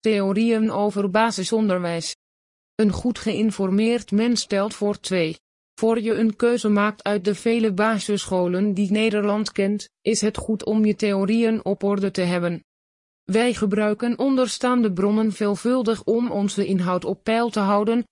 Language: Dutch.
Theorieën over basisonderwijs. Een goed geïnformeerd mens stelt voor twee. Voor je een keuze maakt uit de vele basisscholen die Nederland kent, is het goed om je theorieën op orde te hebben. Wij gebruiken onderstaande bronnen veelvuldig om onze inhoud op peil te houden,